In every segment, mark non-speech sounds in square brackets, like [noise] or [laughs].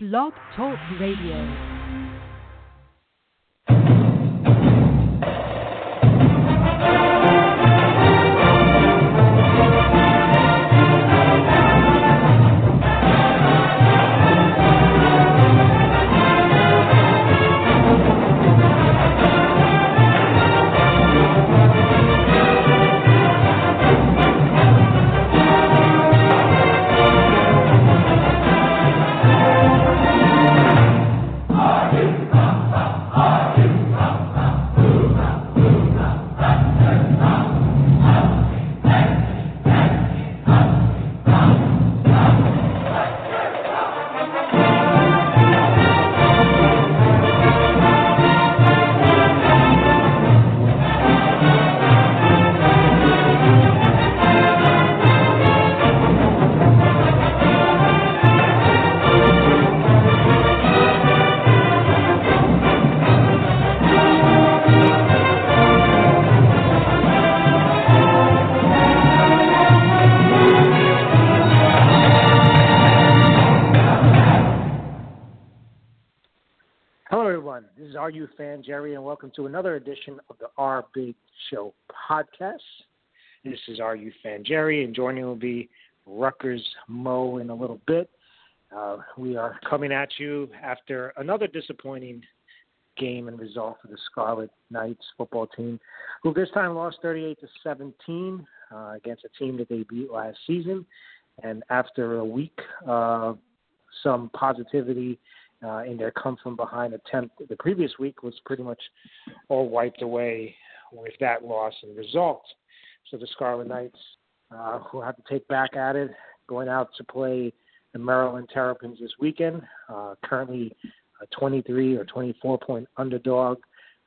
Blog Talk Radio. Welcome to another edition of the Our Big Show podcast. This is RU Fan Jerry, and joining will be Rutgers Mo in a little bit. Uh, we are coming at you after another disappointing game and result for the Scarlet Knights football team, who this time lost 38 to 17 uh, against a team that they beat last season. And after a week, uh, some positivity uh, in their come from behind attempt the previous week was pretty much all wiped away with that loss and result. So the Scarlet Knights uh, will have to take back at it, going out to play the Maryland Terrapins this weekend. Uh, currently, a 23 or 24 point underdog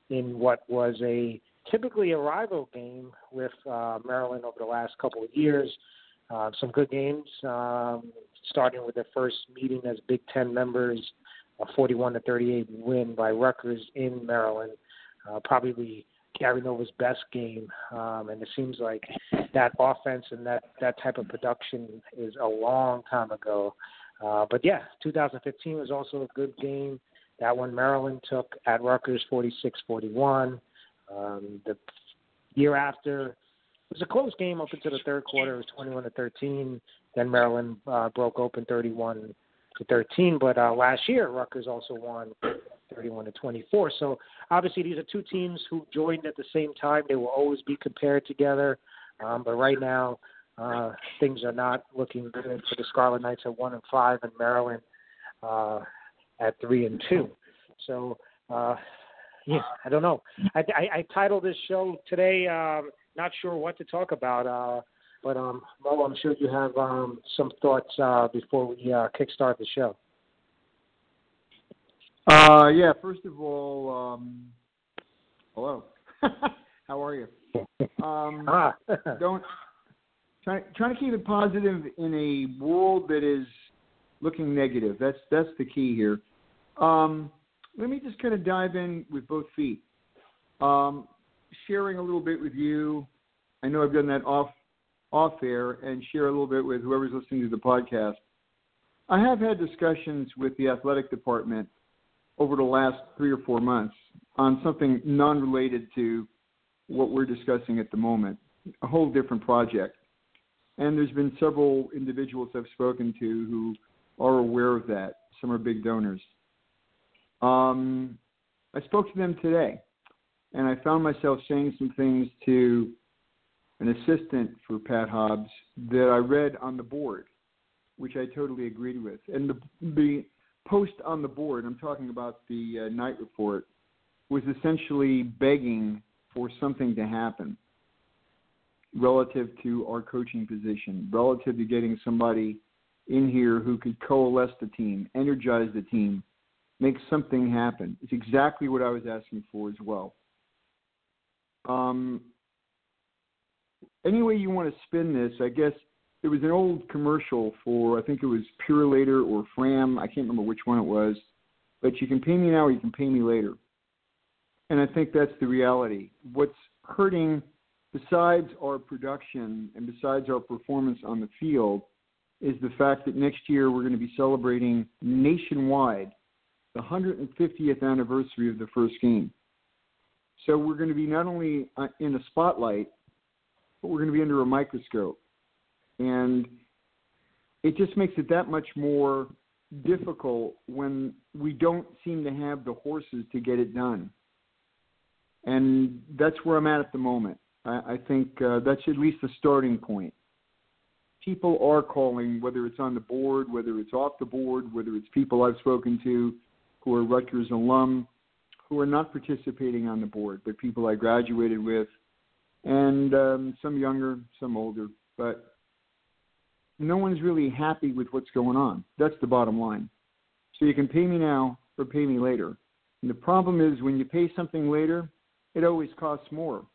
in what was a typically a rival game with uh, Maryland over the last couple of years. Uh, some good games, um, starting with their first meeting as Big Ten members a 41 to 38 win by Rutgers in Maryland. Uh, probably Gary Nova's best game, um, and it seems like that offense and that that type of production is a long time ago. Uh, but yeah, 2015 was also a good game. That one Maryland took at Rutgers 46-41. Um, the year after it was a close game up until the third quarter. It was 21 to 13. Then Maryland uh, broke open 31 to 13. But uh, last year, Rutgers also won 31 to 24. So obviously, these are two teams who joined at the same time. They will always be compared together. Um, but right now, uh, things are not looking good for the Scarlet Knights at one and five, and Maryland uh, at three and two. So uh, yeah, I don't know. I, I, I titled this show today. Um, not sure what to talk about. Uh, but um, Mo, I'm sure you have um, some thoughts uh, before we uh, kickstart the show. Uh, yeah. First of all, um, hello. [laughs] How are you? Um, [laughs] ah. don't try, trying to keep it positive in a world that is looking negative. That's that's the key here. Um, let me just kind of dive in with both feet. Um, sharing a little bit with you. I know I've done that off off air and share a little bit with whoever's listening to the podcast. I have had discussions with the athletic department over the last three or four months on something non related to what we're discussing at the moment, a whole different project. And there's been several individuals I've spoken to who are aware of that. Some are big donors. Um, I spoke to them today, and I found myself saying some things to an assistant for Pat Hobbs that I read on the board, which I totally agreed with. And the, the post on the board, I'm talking about the uh, Knight report, was essentially begging for something to happen relative to our coaching position, relative to getting somebody in here who could coalesce the team, energize the team, make something happen. It's exactly what I was asking for as well. Um, any way you want to spin this, I guess it was an old commercial for I think it was Purolator or Fram. I can't remember which one it was, but you can pay me now or you can pay me later. And I think that's the reality. What's hurting, besides our production and besides our performance on the field, is the fact that next year we're going to be celebrating nationwide the 150th anniversary of the first game. So we're going to be not only uh, in a spotlight, but we're going to be under a microscope. And it just makes it that much more difficult when we don't seem to have the horses to get it done. And that's where I'm at at the moment. I, I think uh, that's at least the starting point. People are calling, whether it's on the board, whether it's off the board, whether it's people I've spoken to who are Rutgers alum, who are not participating on the board, but people I graduated with, and um, some younger, some older. But no one's really happy with what's going on. That's the bottom line. So you can pay me now or pay me later. And the problem is when you pay something later, it always costs more.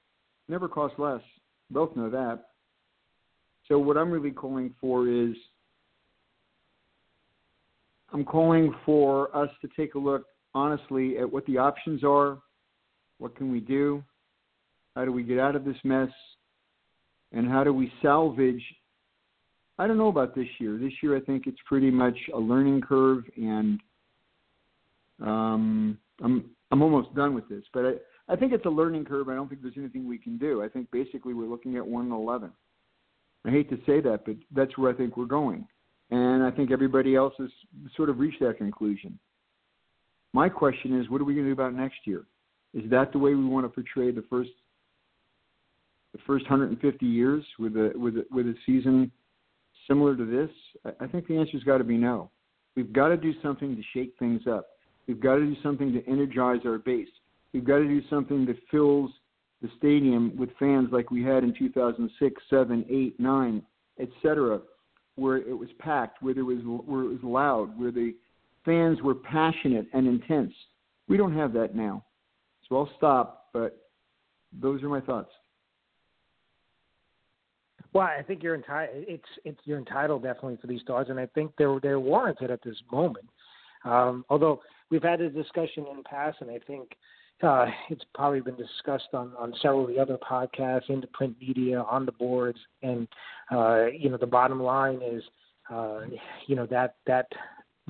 never costs less. Both know that. So what I'm really calling for is I'm calling for us to take a look honestly at what the options are, what can we do, how do we get out of this mess, and how do we salvage I don't know about this year. This year, I think it's pretty much a learning curve, and um, I'm I'm almost done with this. But I I think it's a learning curve. I don't think there's anything we can do. I think basically we're looking at one and eleven. I hate to say that, but that's where I think we're going, and I think everybody else has sort of reached that conclusion. My question is, what are we going to do about next year? Is that the way we want to portray the first the first 150 years with a with a, with a season similar to this? I think the answer's got to be no. We've got to do something to shake things up. We've got to do something to energize our base. We've got to do something that fills the stadium with fans like we had in 2006, 7, 8, 9, etc., where it was packed, where there was where it was loud, where the fans were passionate and intense. We don't have that now. So I'll stop, but those are my thoughts. Well, I think you're entitled. It's it's you're entitled definitely for these stars, and I think they're they're warranted at this moment. Um, although we've had a discussion in the past, and I think uh, it's probably been discussed on on several of the other podcasts, in the print media, on the boards, and uh, you know the bottom line is, uh, you know that that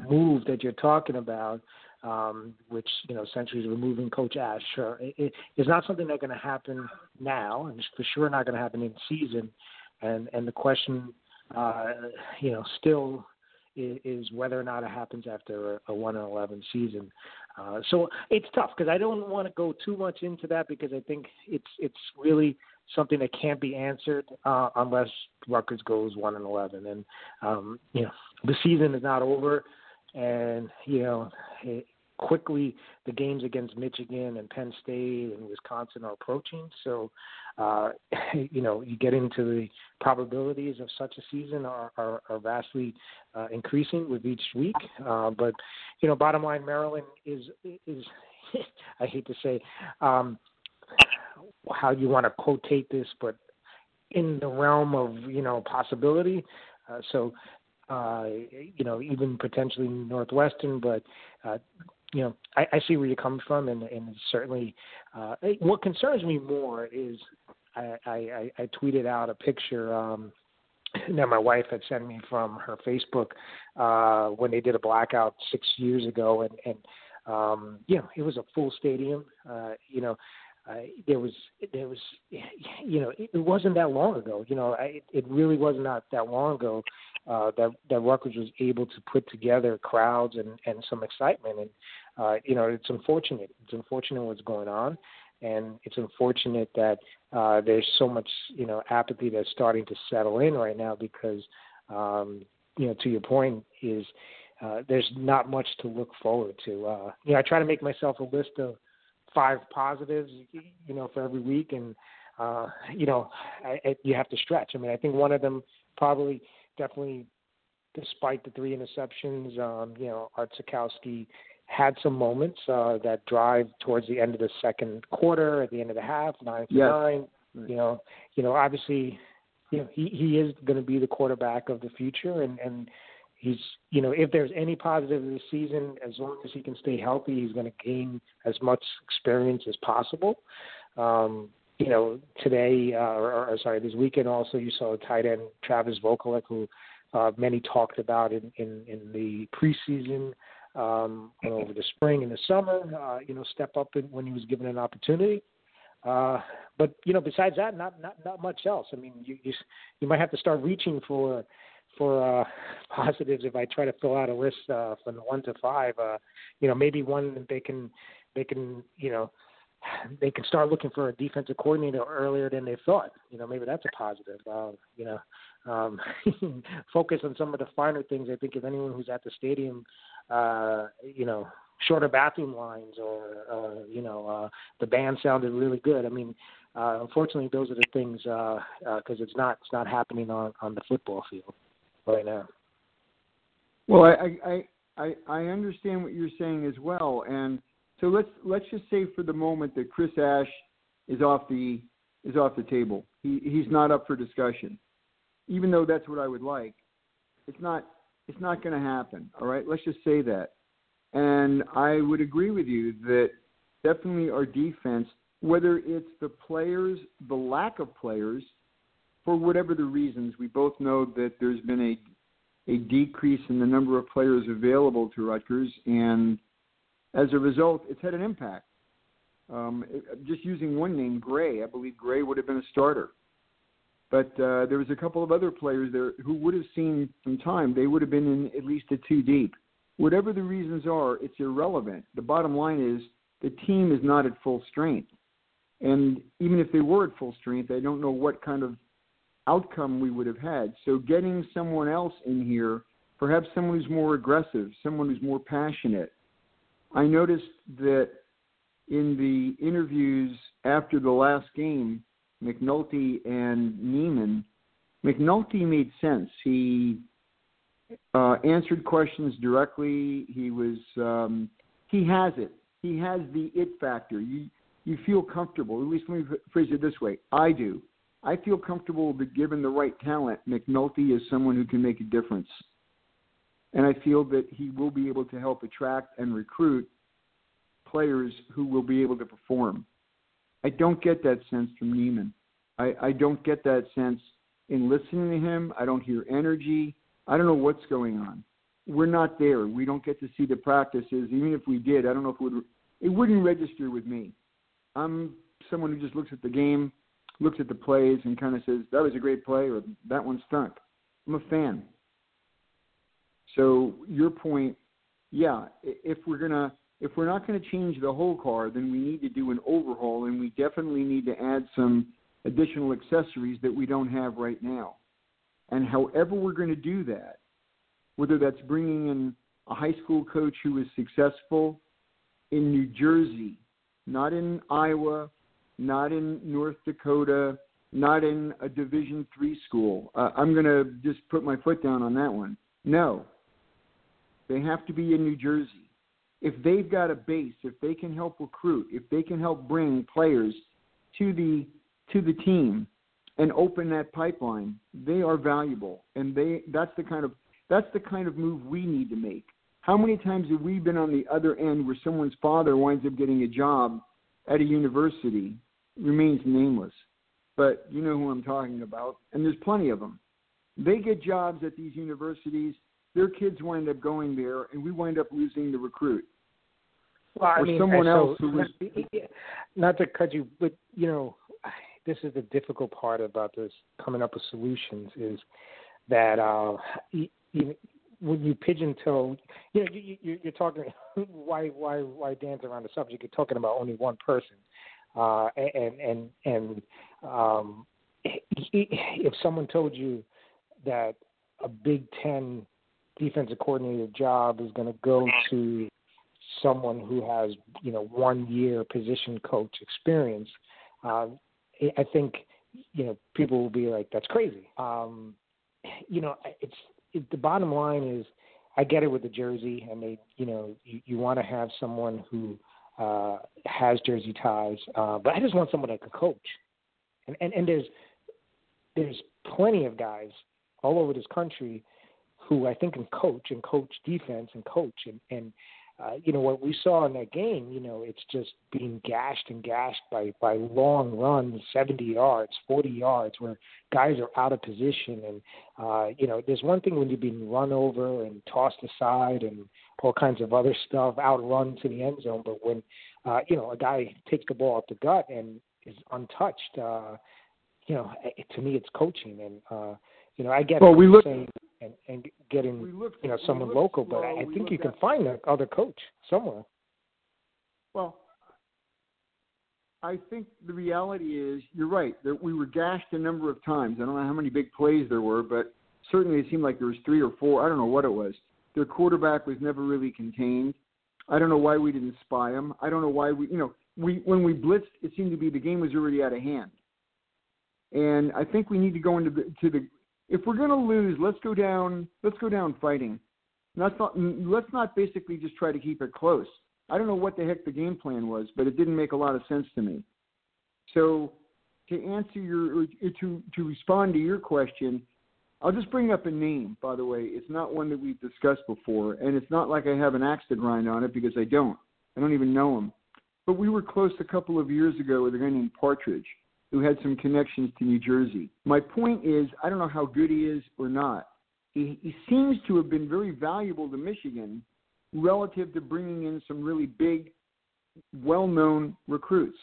move that you're talking about um, which you know essentially is removing Coach Ash. Sure, it, it, it's not something that's going to happen now, and it's for sure not going to happen in season and and the question, uh, you know, still is, whether or not it happens after a, a one and eleven season. Uh, so it's tough because I don't want to go too much into that because I think it's it's really something that can't be answered uh, unless Rutgers goes one and eleven. And um, you know, the season is not over, and you know, it, quickly the games against Michigan and Penn State and Wisconsin are approaching. So, uh, [laughs] you know, you get into the probabilities of such a season are, are, are vastly uh, increasing with each week. Uh, but, you know, bottom line, Maryland is is [laughs] I hate to say um, how you want to quotate this, but in the realm of you know possibility. Uh, so uh, you know, even potentially Northwestern, but uh, you know, I, I see where you're coming from, and, and certainly, uh, what concerns me more is I, I, I tweeted out a picture um, [clears throat] that my wife had sent me from her Facebook uh, when they did a blackout six years ago, and, and um, you know, it was a full stadium. Uh, you know, uh, there was there was you know it, it wasn't that long ago. You know, I, it really was not that long ago uh, that that Rutgers was able to put together crowds and and some excitement. And uh, you know, it's unfortunate. It's unfortunate what's going on, and it's unfortunate that uh, there's so much you know apathy that's starting to settle in right now because um, you know to your point is. Uh, there's not much to look forward to. Uh, you know, I try to make myself a list of five positives, you know, for every week, and uh, you know, I, I, you have to stretch. I mean, I think one of them probably definitely, despite the three interceptions, um, you know, Art Sitkowski had some moments uh, that drive towards the end of the second quarter, at the end of the half, nine to yes. nine. You know, you know, obviously, you know, he he is going to be the quarterback of the future, and and he's you know if there's any positive this season, as long as he can stay healthy, he's going to gain as much experience as possible. Um, you know, today, uh, or, or sorry, this weekend also, you saw tight end Travis Vokolek, who uh, many talked about in in, in the preseason, um, over the spring and the summer. Uh, you know, step up in, when he was given an opportunity. Uh, but you know, besides that, not not not much else. I mean, you you, you might have to start reaching for for uh, [laughs] positives if I try to fill out a list uh, from one to five. Uh, you know, maybe one they can they can you know [sighs] they can start looking for a defensive coordinator earlier than they thought. You know, maybe that's a positive. Uh, you know, um, [laughs] focus on some of the finer things. I think if anyone who's at the stadium, uh, you know, shorter bathroom lines or uh, you know, uh, the band sounded really good. I mean, uh, unfortunately, those are the things because uh, uh, it's not it's not happening on on the football field right now. Well, I I I, I understand what you're saying as well, and so let's let's just say for the moment that Chris Ash is off the is off the table. He he's not up for discussion. Even though that's what I would like, it's not it's not going to happen. All right, let's just say that. And I would agree with you that definitely our defense, whether it's the players, the lack of players, for whatever the reasons, we both know that there's been a a decrease in the number of players available to Rutgers, and as a result, it's had an impact. Um, just using one name, Gray, I believe Gray would have been a starter. But uh, there was a couple of other players there who would have seen some time. They would have been in at least a two deep. Whatever the reasons are, it's irrelevant. The bottom line is the team is not at full strength. And even if they were at full strength, I don't know what kind of outcome we would have had. So getting someone else in here, perhaps someone who's more aggressive, someone who's more passionate, I noticed that in the interviews after the last game, McNulty and Niemann, McNulty made sense. He uh, answered questions directly. He was um, he has it. He has the it factor. You you feel comfortable. At least let me phrase it this way. I do. I feel comfortable that given the right talent, McNulty is someone who can make a difference and I feel that he will be able to help attract and recruit players who will be able to perform. I don't get that sense from Niemann. I, I don't get that sense in listening to him. I don't hear energy. I don't know what's going on. We're not there. We don't get to see the practices. Even if we did, I don't know if it would. It wouldn't register with me. I'm someone who just looks at the game, looks at the plays, and kind of says that was a great play or that one stunk. I'm a fan. So your point, yeah, if we're gonna if we're not going to change the whole car, then we need to do an overhaul, and we definitely need to add some additional accessories that we don't have right now. And however we're going to do that, whether that's bringing in a high school coach who is successful in New Jersey, not in Iowa, not in North Dakota, not in a Division three school. Uh, I'm going to just put my foot down on that one. No, they have to be in New Jersey. If they've got a base, if they can help recruit, if they can help bring players to the to the team and open that pipeline, they are valuable. And they that's the kind of that's the kind of move we need to make. How many times have we been on the other end where someone's father winds up getting a job at a university, remains nameless, but you know who I'm talking about, and there's plenty of them. They get jobs at these universities their kids wind up going there, and we wind up losing the recruit. Well, I or mean, someone so, else who was. [laughs] Not to cut you, but you know, this is the difficult part about this coming up with solutions is that uh, you, you, when you pigeon toe, you know, you, you, you're talking [laughs] why why why dance around the subject? You're talking about only one person, uh, and and and um, if someone told you that a Big Ten defensive coordinator job is going to go to someone who has you know one year position coach experience, um, I think you know people will be like that's crazy. Um, you know, it's it, the bottom line is I get it with the jersey, and they you know you, you want to have someone who uh, has jersey ties, uh, but I just want someone that can coach, and and and there's there's plenty of guys all over this country who I think can coach and coach defense and coach and and uh, you know what we saw in that game, you know, it's just being gashed and gashed by by long runs, 70 yards, 40 yards, where guys are out of position. And uh, you know, there's one thing when you're being run over and tossed aside and all kinds of other stuff, outrun to the end zone. But when uh, you know a guy takes the ball up the gut and is untouched, uh, you know, to me it's coaching. And uh, you know, I get well, we look. saying and, and getting looked, you know someone local, but I, think you can find another coach somewhere. Well, I think the reality is you're right. That we were gashed a number of times. I don't know how many big plays there were, but certainly it seemed like there was three or four. I don't know what it was. Their quarterback was never really contained. I don't know why we didn't spy him. I don't know why we, you know, we when we blitzed, it seemed to be the game was already out of hand. And I think we need to go into the to the if we're going to lose, let's go down. Let's go down fighting. Let's not let's not basically just try to keep it close. I don't know what the heck the game plan was, but it didn't make a lot of sense to me. So to answer your to to respond to your question, I'll just bring up a name. By the way, it's not one that we've discussed before, and it's not like I have an axe to grind on it because I don't. I don't even know him. But we were close a couple of years ago with a guy named Partridge who had some connections to New Jersey. My point is, I don't know how good he is or not. He, he seems to have been very valuable to Michigan relative to bringing in some really big, well known recruits.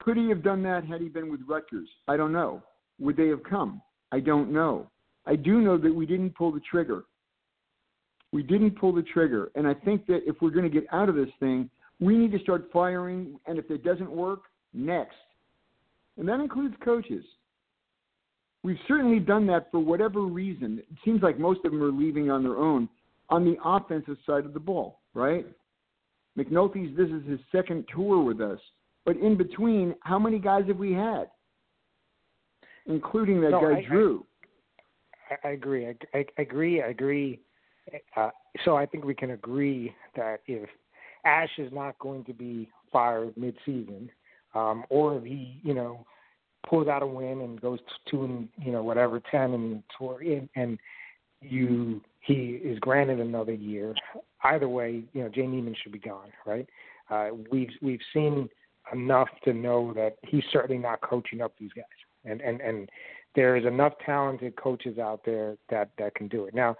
Could he have done that had he been with Rutgers? I don't know. Would they have come? I don't know. I do know that we didn't pull the trigger. We didn't pull the trigger. And I think that if we're going to get out of this thing, we need to start firing. And if it doesn't work, next and that includes coaches. We've certainly done that for whatever reason. It seems like most of them are leaving on their own on the offensive side of the ball, right? McNulty's this is his second tour with us. But in between, how many guys have we had? Including that no, guy I, Drew. I, I agree. I, I, agree. I agree. Uh, so I think we can agree that if Ash is not going to be fired mid-season, um, or if he, you know, pulls out a win and goes two and you know whatever ten and tour in, and you he is granted another year. Either way, you know, Jay Niemann should be gone, right? Uh, we've we've seen enough to know that he's certainly not coaching up these guys, and and and there is enough talented coaches out there that that can do it. Now,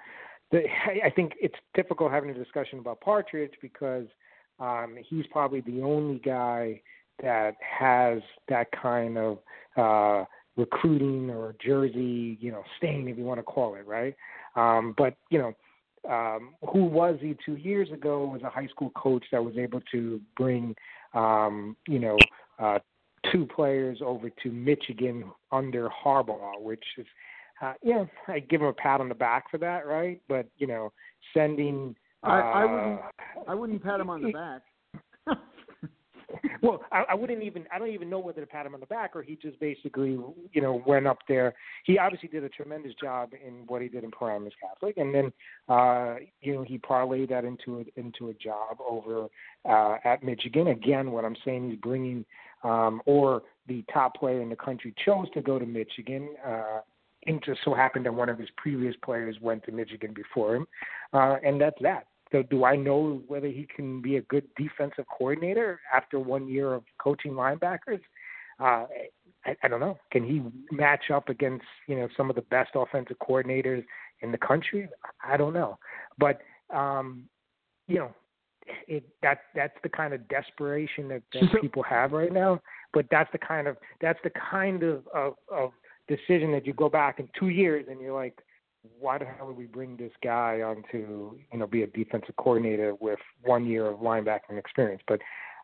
the, I think it's difficult having a discussion about Partridge because um, he's probably the only guy that has that kind of uh, recruiting or jersey, you know, stain, if you want to call it, right? Um, but you know, um, who was he two years ago? Was a high school coach that was able to bring, um, you know, uh, two players over to Michigan under Harbaugh, which is, uh, you know, I give him a pat on the back for that, right? But you know, sending. Uh, I, I wouldn't. I wouldn't pat him on the back [laughs] well, I, I wouldn't even. I don't even know whether to pat him on the back or he just basically, you know, went up there. He obviously did a tremendous job in what he did in Paramus Catholic, and then, uh, you know, he parlayed that into a, into a job over uh, at Michigan. Again, what I'm saying, he's bringing, um, or the top player in the country chose to go to Michigan. Uh, it just so happened that one of his previous players went to Michigan before him, uh, and that's that. So do I know whether he can be a good defensive coordinator after one year of coaching linebackers? Uh, I, I don't know. Can he match up against you know some of the best offensive coordinators in the country? I don't know, but um, you know, it that that's the kind of desperation that, that people have right now. But that's the kind of that's the kind of, of of decision that you go back in two years and you're like, why the hell would we bring this guy on to you know be a defensive coordinator with one year of linebacking experience? But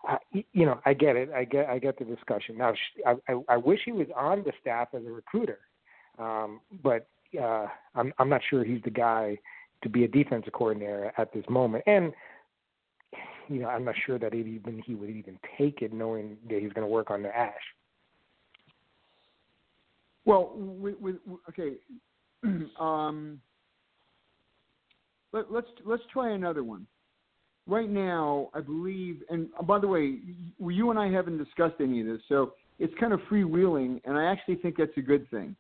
uh, you know, I get it. I get I get the discussion. Now, I, I, I wish he was on the staff as a recruiter, um, but uh, I'm I'm not sure he's the guy to be a defensive coordinator at this moment. And you know, I'm not sure that even he would even take it, knowing that he's going to work on the Ash. Well, we, we, okay, [clears throat] um, let, let's let's try another one. Right now, I believe, and uh, by the way, you and I haven't discussed any of this, so it's kind of freewheeling, and I actually think that's a good thing.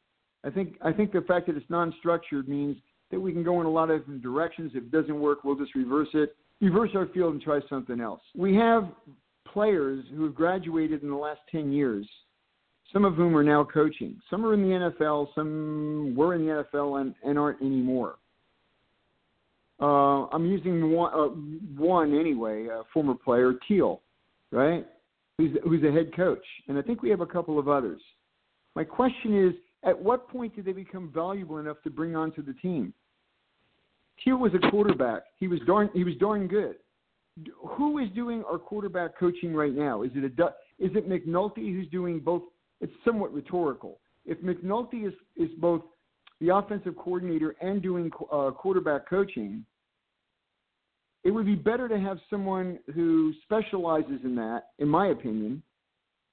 I think I think the fact that it's non-structured means that we can go in a lot of different directions. If it doesn't work, we'll just reverse it. reverse our field and try something else. We have players who have graduated in the last 10 years, some of whom are now coaching. Some are in the NFL, some were in the NFL and, and aren't anymore. Uh, I'm using one, uh, one anyway, a former player, Teel, right? Who's, who's a head coach. And I think we have a couple of others. My question is at what point did they become valuable enough to bring onto the team? Teel was a quarterback. He was darn he was darn good. Who is doing our quarterback coaching right now? Is it a is it McNulty who's doing both? It's somewhat rhetorical. If McNulty is is both the offensive coordinator and doing uh, quarterback coaching, it would be better to have someone who specializes in that, in my opinion,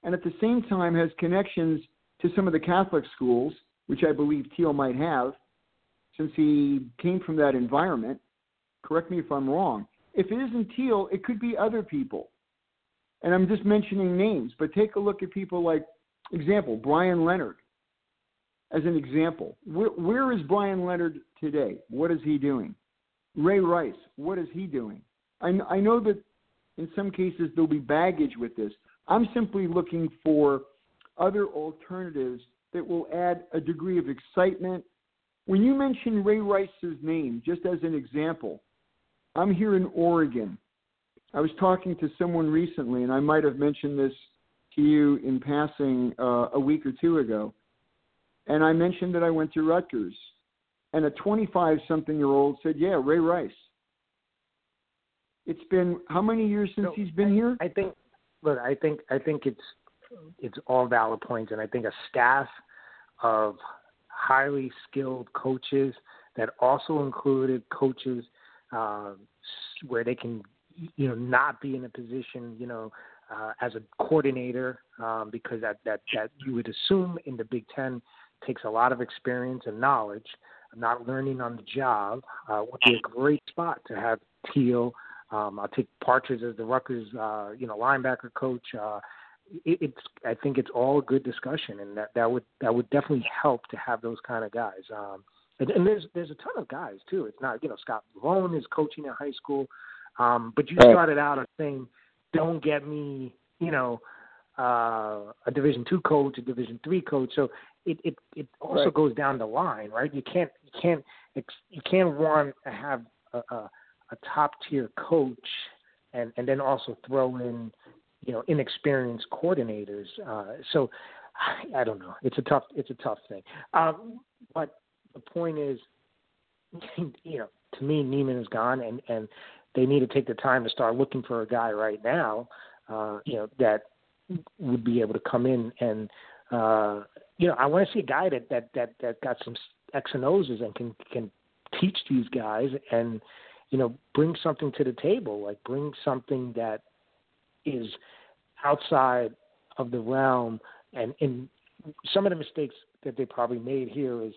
and at the same time has connections to some of the Catholic schools, which I believe Teel might have, since he came from that environment. Correct me if I'm wrong. If it isn't Teel, it could be other people. And I'm just mentioning names, but take a look at people like, example, Brian Leonard, as an example. Where, where is Brian Leonard today? What is he doing? Ray Rice, what is he doing? I, I know that in some cases there'll be baggage with this. I'm simply looking for other alternatives that will add a degree of excitement. When you mention Ray Rice's name, just as an example, I'm here in Oregon. I was talking to someone recently, and I might have mentioned this to you in passing uh, a week or two ago. And I mentioned that I went to Rutgers. And a 25 something year old said, Yeah, Ray Rice. It's been how many years since so, he's been here? I think look, I think I think it's it's all valid points, and I think a staff of highly skilled coaches that also included coaches uh, where they can, you know, not be in a position, you know, uh, as a coordinator um, because that that that you would assume in the Big Ten takes a lot of experience and knowledge. Not learning on the job uh, would be a great spot to have Teel. Um, I'll take Partridge as the Rutgers, uh, you know, linebacker coach. Uh, it, it's I think it's all a good discussion, and that that would that would definitely help to have those kind of guys. Um, and, and there's there's a ton of guys too. It's not you know Scott Rohn is coaching in high school, um, but you started out saying, don't get me you know uh, a Division two coach, a Division three coach. So it it it also right. goes down the line, right? You can't you can't you can't want to have a, a, a top tier coach and and then also throw in you know inexperienced coordinators. Uh, so I, I don't know. It's a tough it's a tough thing. Um, but the point is, [laughs] you know, to me, Niemann is gone, and and they need to take the time to start looking for a guy right now. Uh, you know that would be able to come in and uh, you know I want to see a guy that that that that got some X and O's and can can teach these guys and you know bring something to the table like bring something that is outside of the realm and in some of the mistakes that they probably made here is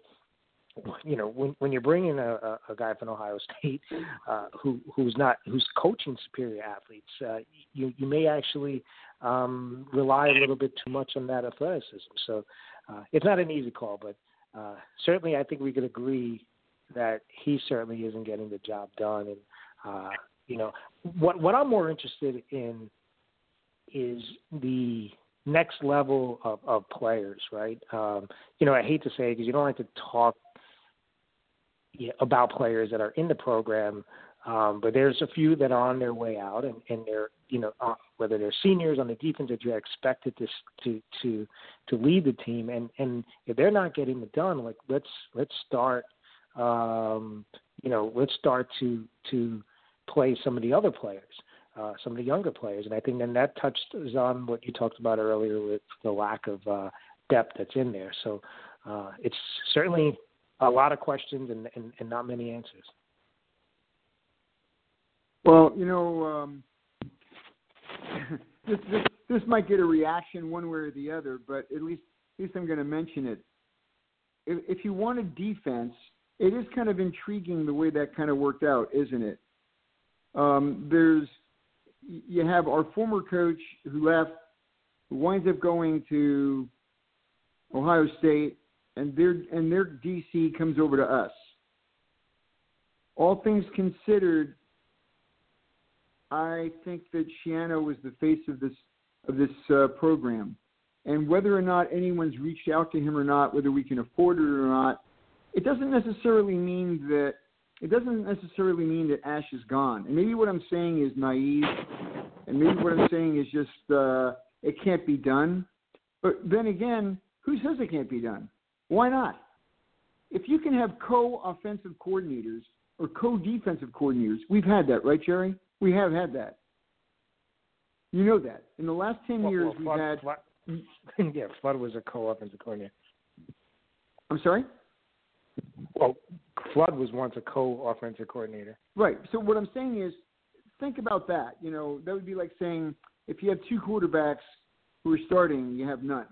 you know when when you're bringing a, a, guy from Ohio State uh, who who's not who's coaching superior athletes, uh, you you may actually um, rely a little bit too much on that athleticism. So uh, it's not an easy call, but uh, certainly I think we could agree that he certainly isn't getting the job done. And uh, you know what what I'm more interested in is the next level of, of players, right? Um, you know, I hate to say it because you don't like to talk about players that are in the program, um, but there's a few that are on their way out, and, and they're you know uh, whether they're seniors on the defense that you're expected to to to to lead the team, and and if they're not getting it done, like let's let's start um, you know let's start to to play some of the other players uh, some of the younger players. And I think then that touches on what you talked about earlier with the lack of uh, depth that's in there. So uh, it's certainly a lot of questions and, and, and not many answers. Well, you know, um, [laughs] this, this this might get a reaction one way or the other, but at least at least I'm going to mention it. If, if you want a defense, it is kind of intriguing the way that kind of worked out, isn't it? Um, there's you have our former coach who left, who winds up going to Ohio State, and their and their DC comes over to us. All things considered, I think that Schiano was the face of this of this uh, program, and whether or not anyone's reached out to him or not, whether we can afford it or not, it doesn't necessarily mean that it doesn't necessarily mean that Ash is gone. And maybe what I'm saying is naive, and maybe what I'm saying is just uh, it can't be done. But then again, who says it can't be done? Why not? If you can have co-offensive coordinators or co-defensive coordinators, we've had that, right, Jerry? We have had that. You know that. In the last ten well, years, well, we've Flood, had. Flood, [laughs] yeah, Flood was a co-offensive coordinator. I'm sorry. Well, Flood was once a co-offensive coordinator. Right. So what I'm saying is, think about that. You know, that would be like saying if you have two quarterbacks who are starting, you have none.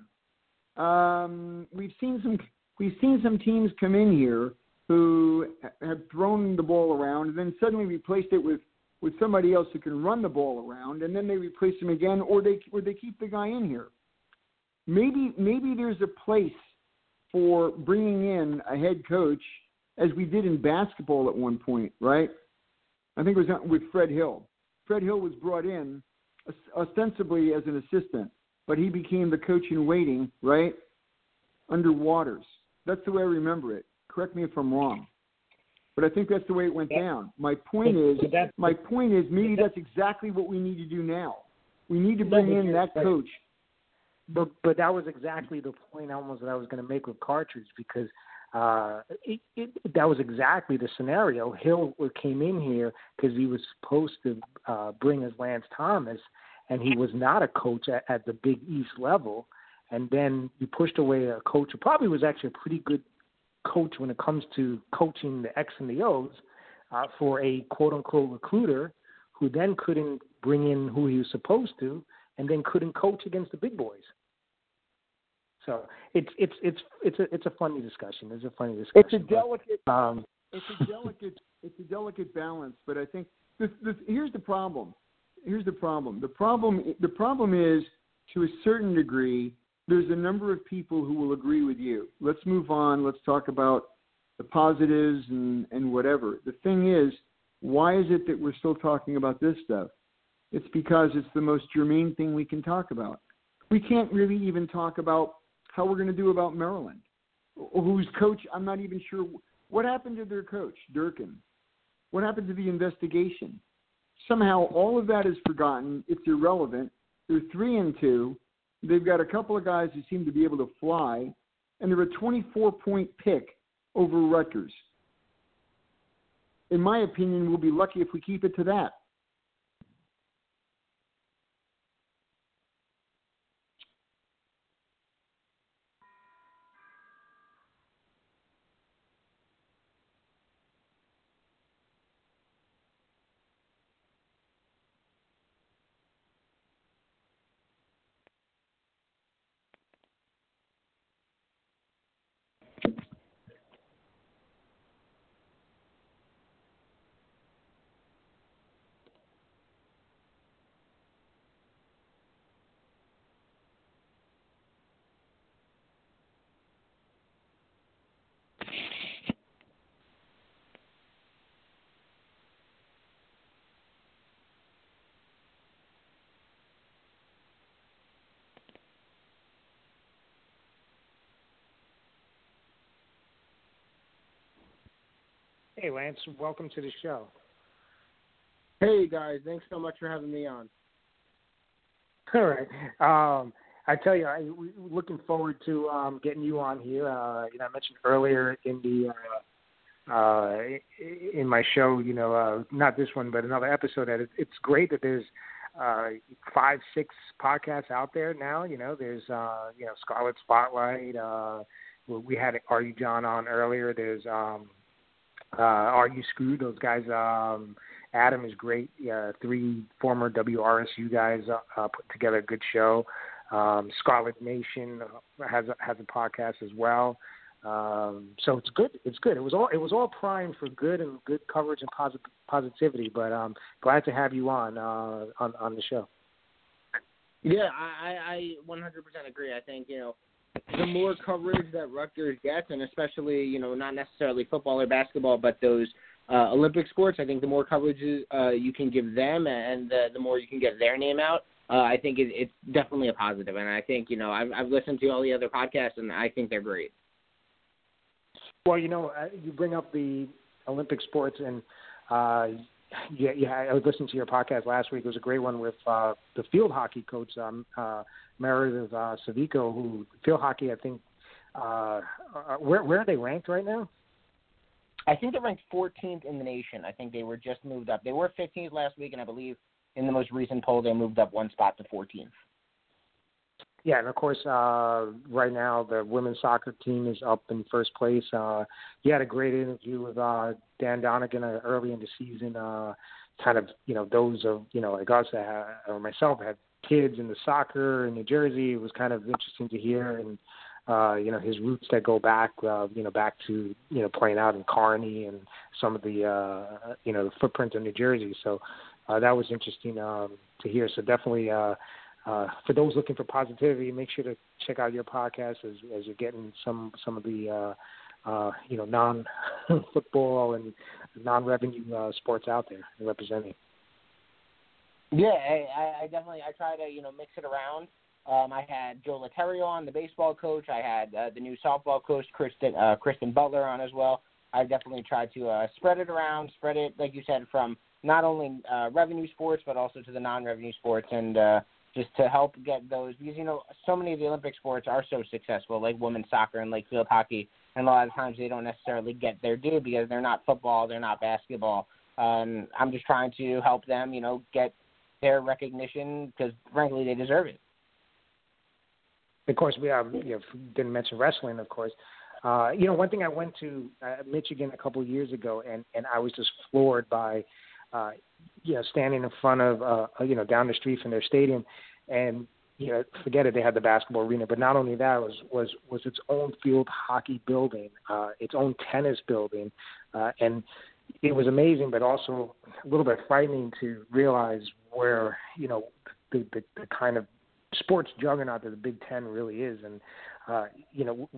Um, we've seen some we've seen some teams come in here who have thrown the ball around and then suddenly replaced it with with somebody else who can run the ball around, and then they replace him again, or they or they keep the guy in here. Maybe maybe there's a place for bringing in a head coach, as we did in basketball at one point, right? I think it was with Fred Hill. Fred Hill was brought in ostensibly as an assistant, but he became the coach in waiting, right? Under Waters. That's the way I remember it. Correct me if I'm wrong. But I think that's the way it went down. My point is, my point is, maybe that's exactly what we need to do now. We need to bring in that coach. But but that was exactly the point almost that I was going to make with Partridge because uh, it, it, that was exactly the scenario. Hill came in here because he was supposed to uh, bring as Lance Thomas, and he was not a coach at, at the Big East level. And then you pushed away a coach who probably was actually a pretty good coach when it comes to coaching the X and the O's uh, for a quote unquote recruiter who then couldn't bring in who he was supposed to and then couldn't coach against the big boys. So it's it's it's it's a it's a funny discussion. It's a funny discussion. It's a delicate. But, um, it's a delicate. it's a delicate balance. But I think this, this, here's the problem. Here's the problem. The problem the problem is to a certain degree there's a number of people who will agree with you. Let's move on. Let's talk about the positives and, and whatever. The thing is, why is it that we're still talking about this stuff? It's because it's the most germane thing we can talk about. We can't really even talk about how we're going to do about Maryland, whose coach, I'm not even sure. What happened to their coach, Durkin? What happened to the investigation? Somehow all of that is forgotten. It's irrelevant. They're three and two. They've got a couple of guys who seem to be able to fly, and they're a 24 point pick over Rutgers. In my opinion, we'll be lucky if we keep it to that. Hey, Lance, welcome to the show. Hey, guys, thanks so much for having me on. All right. Um, I tell you, I we looking forward to um, getting you on here. Uh, you know, I mentioned earlier in the uh, uh, in my show, you know, uh, not this one, but another episode. That it, it's great that there's uh, five, six podcasts out there now. You know, there's uh, you know Scarlet Spotlight. Uh, we had Are You John on earlier. There's um, uh, Are You Screwed? Those guys. Um, Adam is great. Uh, three former WRSU guys uh, uh, put together a good show. Um, Scarlet Nation has a, has a podcast as well. Um, so it's good. It's good. It was all it was all primed for good and good coverage and posit- positivity. But um, glad to have you on uh, on on the show. Yeah, I, I 100% agree. I think you know the more coverage that Rutgers gets, and especially you know not necessarily football or basketball, but those uh, Olympic sports. I think the more coverage uh, you can give them, and the the more you can get their name out, uh, I think it, it's definitely a positive. And I think you know I've I've listened to all the other podcasts, and I think they're great. Well, you know, uh, you bring up the Olympic sports, and uh, yeah, yeah, I was listening to your podcast last week. It was a great one with uh, the field hockey coach, um, uh, Meredith uh, Civico, who field hockey, I think, uh, uh, where where are they ranked right now? I think they're ranked 14th in the nation. I think they were just moved up. They were 15th last week, and I believe in the most recent poll they moved up one spot to 14th. Yeah, and of course, uh, right now the women's soccer team is up in first place. Uh, you had a great interview with uh, Dan Donigan uh, early in the season. Uh, kind of, you know, those of you know, like us uh, or myself had kids in the soccer in New Jersey. It was kind of interesting to hear, and uh, you know, his roots that go back, uh, you know, back to you know playing out in Kearny and some of the uh, you know the footprint of New Jersey. So uh, that was interesting um, to hear. So definitely. Uh, uh, for those looking for positivity, make sure to check out your podcast as, as you're getting some some of the uh, uh, you know non [laughs] football and non revenue uh, sports out there representing. Yeah, I, I definitely I try to you know mix it around. Um, I had Joe Litterio on, the baseball coach. I had uh, the new softball coach, Kristen Kristen Butler, on as well. I definitely tried to spread it around, spread it like you said from not only revenue sports but also to the non-revenue sports, and uh, just to help get those because you know so many of the Olympic sports are so successful, like women's soccer and like field hockey, and a lot of times they don't necessarily get their due because they're not football, they're not basketball. Um, I'm just trying to help them, you know, get their recognition because frankly they deserve it. Of course, we have, you know, didn't mention wrestling, of course. Uh, you know, one thing I went to uh, Michigan a couple years ago, and and I was just floored by uh, you know, standing in front of, uh, you know, down the street from their stadium, and you know, forget it, they had the basketball arena, but not only that was was was its own field hockey building, uh, its own tennis building, uh, and it was amazing, but also a little bit frightening to realize where you know the the, the kind of sports juggernaut that the Big Ten really is, and uh, you know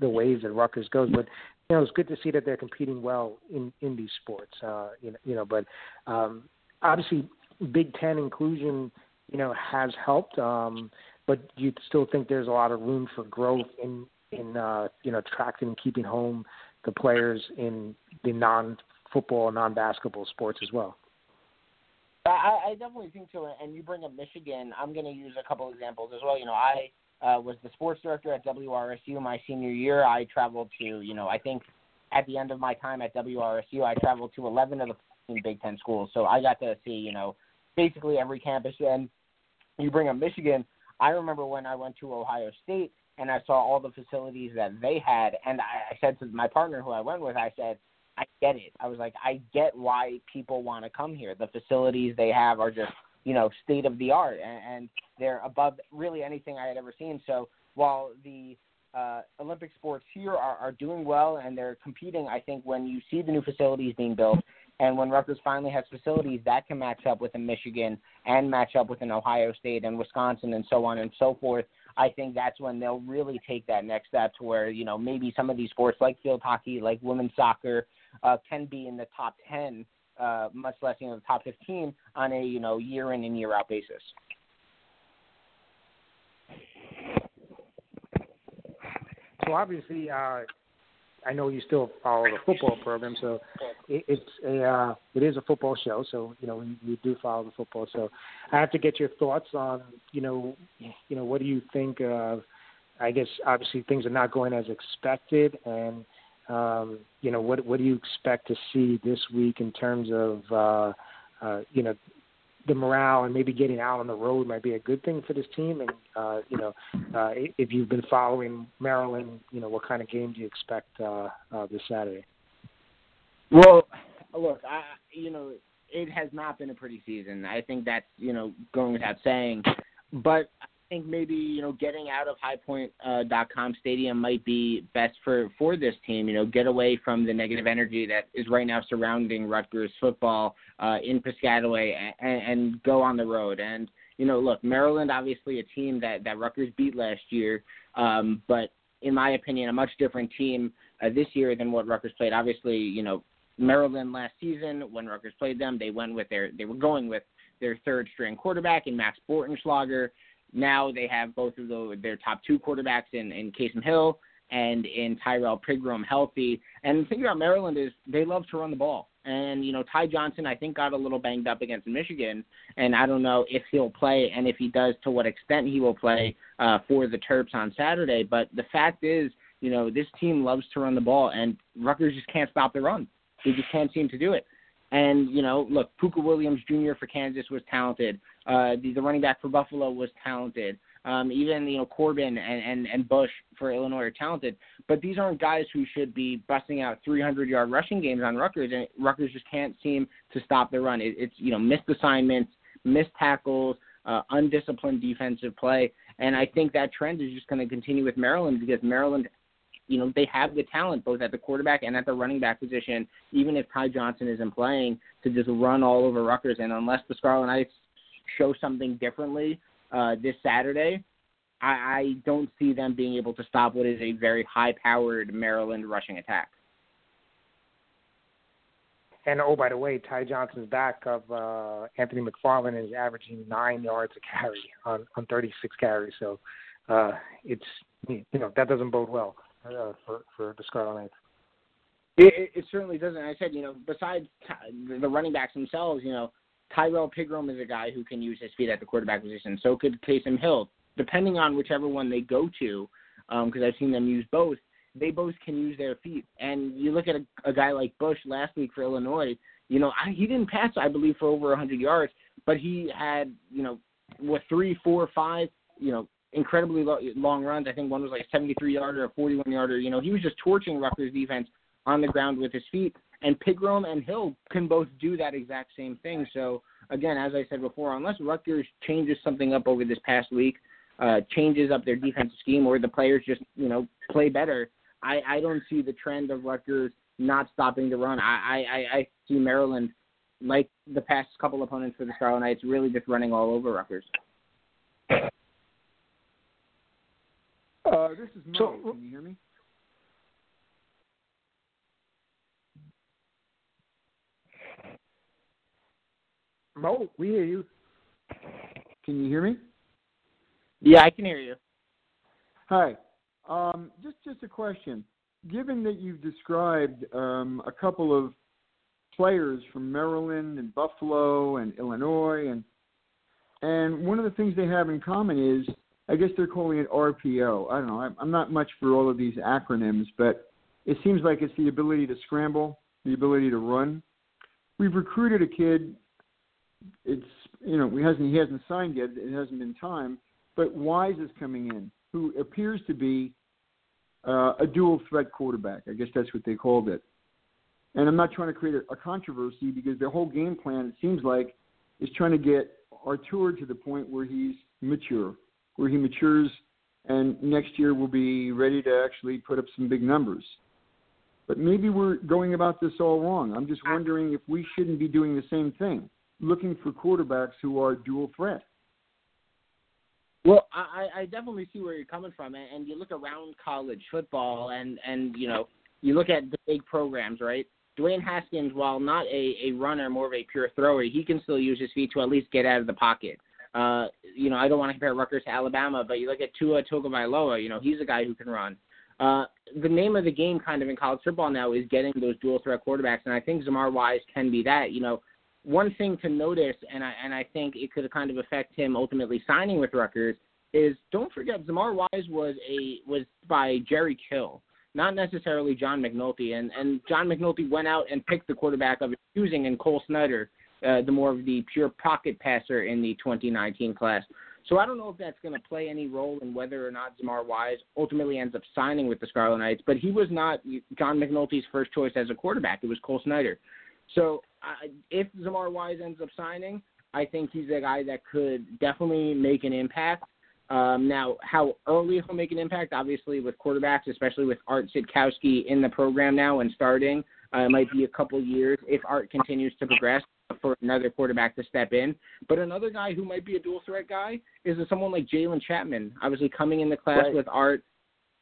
the ways that Rutgers goes. But you know it's good to see that they're competing well in in these sports. Uh, you know, you know, but um, obviously Big Ten inclusion, you know, has helped. Um, but you still think there's a lot of room for growth in in uh, you know attracting and keeping home the players in the non football, non basketball sports as well. I, I definitely think so. And you bring up Michigan. I'm going to use a couple examples as well. You know, I uh, was the sports director at WRSU my senior year. I traveled to, you know, I think at the end of my time at WRSU, I traveled to 11 of the Big Ten schools. So I got to see, you know, basically every campus. And you bring up Michigan. I remember when I went to Ohio State and I saw all the facilities that they had, and I, I said to my partner who I went with, I said, I get it. I was like, I get why people want to come here. The facilities they have are just, you know, state of the art, and, and they're above really anything I had ever seen. So while the uh, Olympic sports here are, are doing well and they're competing, I think when you see the new facilities being built, and when Rutgers finally has facilities that can match up with a Michigan and match up with an Ohio State and Wisconsin and so on and so forth, I think that's when they'll really take that next step to where, you know, maybe some of these sports like field hockey, like women's soccer, uh, can be in the top 10, uh, much less you know the top 15 on a you know year in and year out basis. So obviously, uh, I know you still follow the football program, so it, it's a uh, it is a football show. So you know we, we do follow the football. So I have to get your thoughts on you know you know what do you think? Uh, I guess obviously things are not going as expected, and um, you know, what what do you expect to see this week in terms of uh, uh, you know the morale and maybe getting out on the road might be a good thing for this team. And uh, you know, uh, if you've been following Maryland, you know, what kind of game do you expect uh, uh, this Saturday? Well, look, I you know, it has not been a pretty season. I think that's you know going without saying, but think maybe you know getting out of HighPoint.com uh, .com Stadium might be best for for this team. You know, get away from the negative energy that is right now surrounding Rutgers football uh, in Piscataway and, and go on the road. And you know, look, Maryland obviously a team that that Rutgers beat last year, um, but in my opinion, a much different team uh, this year than what Rutgers played. Obviously, you know, Maryland last season when Rutgers played them, they went with their they were going with their third string quarterback in Max Bortenschlager. Now they have both of the, their top two quarterbacks in, in Kasim Hill and in Tyrrell Pigrome healthy. And the thing about Maryland is they love to run the ball. And, you know, Ty Johnson, I think, got a little banged up against Michigan. And I don't know if he'll play and if he does, to what extent he will play uh, for the Terps on Saturday. But the fact is, you know, this team loves to run the ball, and Rutgers just can't stop the run. They just can't seem to do it. And, you know, look, Pooka Williams Jr. for Kansas was talented. Uh, the, the running back for Buffalo was talented. Um, even you know Corbin and, and and Bush for Illinois are talented, but these aren't guys who should be busting out 300 yard rushing games on Rutgers, and Rutgers just can't seem to stop the run. It, it's you know missed assignments, missed tackles, uh, undisciplined defensive play, and I think that trend is just going to continue with Maryland because Maryland you know, they have the talent both at the quarterback and at the running back position, even if Ty Johnson isn't playing, to just run all over Rutgers. And unless the Scarlet Knights show something differently uh, this Saturday, I, I don't see them being able to stop what is a very high-powered Maryland rushing attack. And oh, by the way, Ty Johnson's back of uh, Anthony McFarland is averaging nine yards a carry on on 36 carries. So uh, it's you know that doesn't bode well uh, for for the Scarlet Knights. It, it certainly doesn't. I said, you know, besides the running backs themselves, you know, Tyrrell Pigrome is a guy who can use his feet at the quarterback position. So could Kasim Hill, depending on whichever one they go to, because um, I've seen them use both. They both can use their feet. And you look at a, a guy like Bush last week for Illinois. You know, I, he didn't pass, I believe, for over 100 yards, but he had, you know, what three, four, five, you know, incredibly long runs. I think one was like a 73 yarder, a 41 yarder. You know, he was just torching Rutgers defense on the ground with his feet. And Pigrome and Hill can both do that exact same thing. So again, as I said before, unless Rutgers changes something up over this past week, uh, changes up their defensive scheme, or the players just you know play better, I, I don't see the trend of Rutgers not stopping the run. I, I, I see Maryland, like the past couple opponents for the Scarlet Knights, really just running all over Rutgers. Uh, this is Mo. So, Can you hear me? Mo, we hear you. Can you hear me? Yeah, I can hear you. Hi. Um, just just a question. Given that you've described um, a couple of players from Maryland and Buffalo and Illinois, and and one of the things they have in common is I guess they're calling it RPO. I don't know. I'm not much for all of these acronyms, but it seems like it's the ability to scramble, the ability to run. We've recruited a kid. It's you know he hasn't he hasn't signed yet. It hasn't been time, but Wise is coming in, who appears to be uh, a dual threat quarterback. I guess that's what they called it. And I'm not trying to create a, a controversy because their whole game plan, it seems like, is trying to get Artur to the point where he's mature where he matures and next year will be ready to actually put up some big numbers. But maybe we're going about this all wrong. I'm just wondering if we shouldn't be doing the same thing, looking for quarterbacks who are dual threat. Well, I, I definitely see where you're coming from, and you look around college football, and and you know you look at the big programs, right? Dwayne Haskins, while not a, a runner, more of a pure thrower, he can still use his feet to at least get out of the pocket. Uh, you know, I don't want to compare Rutgers to Alabama, but you look at Tua Tagovailoa. You know, he's a guy who can run. Uh, the name of the game, kind of in college football now, is getting those dual threat quarterbacks, and I think Zamar Wise can be that. You know, one thing to notice, and I and I think it could kind of affect him ultimately signing with Rutgers, is don't forget Zamar Wise was a was by Jerry Kill, not necessarily John McNulty, and and John McNulty went out and picked the quarterback of choosing and Cole Snyder uh, the more of the pure pocket passer in the 2019 class. So I don't know if that's going to play any role in whether or not Zamar Wise ultimately ends up signing with the Scarlet Knights. But he was not John McNulty's first choice as a quarterback. It was Cole Snyder. So uh, if Zamar Wise ends up signing, I think he's a guy that could definitely make an impact. Um, now, how early he'll make an impact, obviously, with quarterbacks, especially with Art Sitkowski in the program now and starting, uh, it might be a couple years if Art continues to progress for another quarterback to step in. But another guy who might be a dual threat guy is someone like Jalen Chapman, obviously coming in the class right. with Art.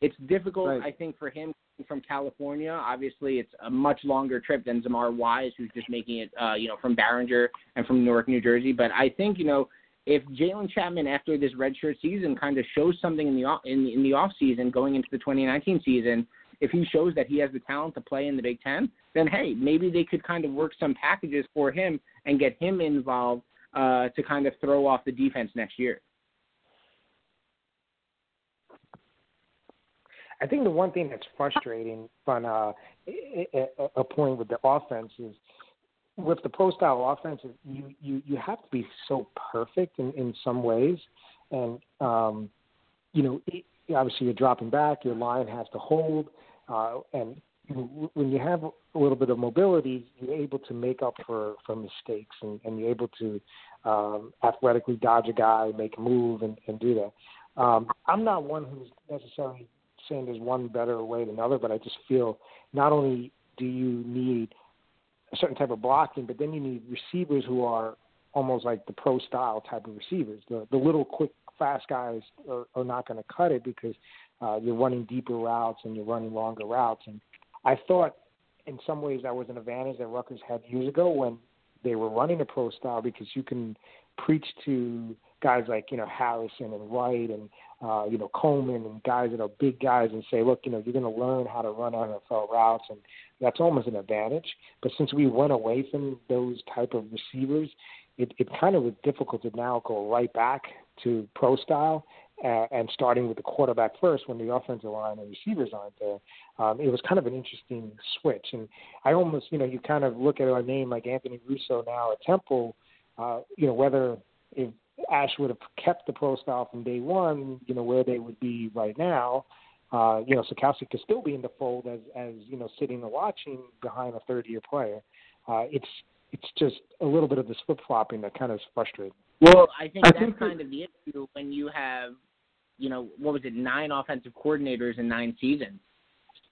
It's difficult, Right. I think, for him from California. Obviously, it's a much longer trip than Zamar Wise, who's just making it, uh, you know, from Barringer and from Newark, New Jersey. But I think, you know, if Jalen Chapman after this redshirt season kind of shows something in the off, in, in the off season going into the 2019 season, if he shows that he has the talent to play in the Big Ten, then hey, maybe they could kind of work some packages for him and get him involved uh, to kind of throw off the defense next year. I think the one thing that's frustrating from uh, a, point with the offense is with the pro style offense, you, you, you have to be so perfect in, in some ways. And, um, you know, it, obviously you're dropping back, your line has to hold. Uh, and when you have a little bit of mobility, you're able to make up for, for mistakes and, and you're able to um, athletically dodge a guy, make a move, and, and do that. Um, I'm not one who's necessarily saying there's one better way than another, but I just feel not only do you need a certain type of blocking, but then you need receivers who are almost like the pro style type of receivers. The the little quick fast guys are, are not going to cut it because uh, you're running deeper routes and you're running longer routes. And I thought in some ways that was an advantage that Rutgers had years ago when they were running a pro style because you can preach to guys like you know Harrison and Wright and uh, you know Coleman and guys that are big guys and say, look, you know, you're going to learn how to run NFL routes, and that's almost an advantage. But since we went away from those type of receivers, it, it kind of was difficult to now go right back to pro style uh, and starting with the quarterback first when the offensive line and receivers aren't there. Um, it was kind of an interesting switch, and I almost, you know, you kind of look at a name like Anthony Russo now at Temple. Uh, you know, whether if Ash would have kept the pro style from day one, you know, where they would be right now. Uh, you know, Sitkowski could still be in the fold as, as you know, sitting and watching behind a third year player. Uh, it's it's just a little bit of this flip flopping that kind of is frustrating. Well, I think I that's think that- kind of the issue when you have, you know, what was it, nine offensive coordinators in nine seasons.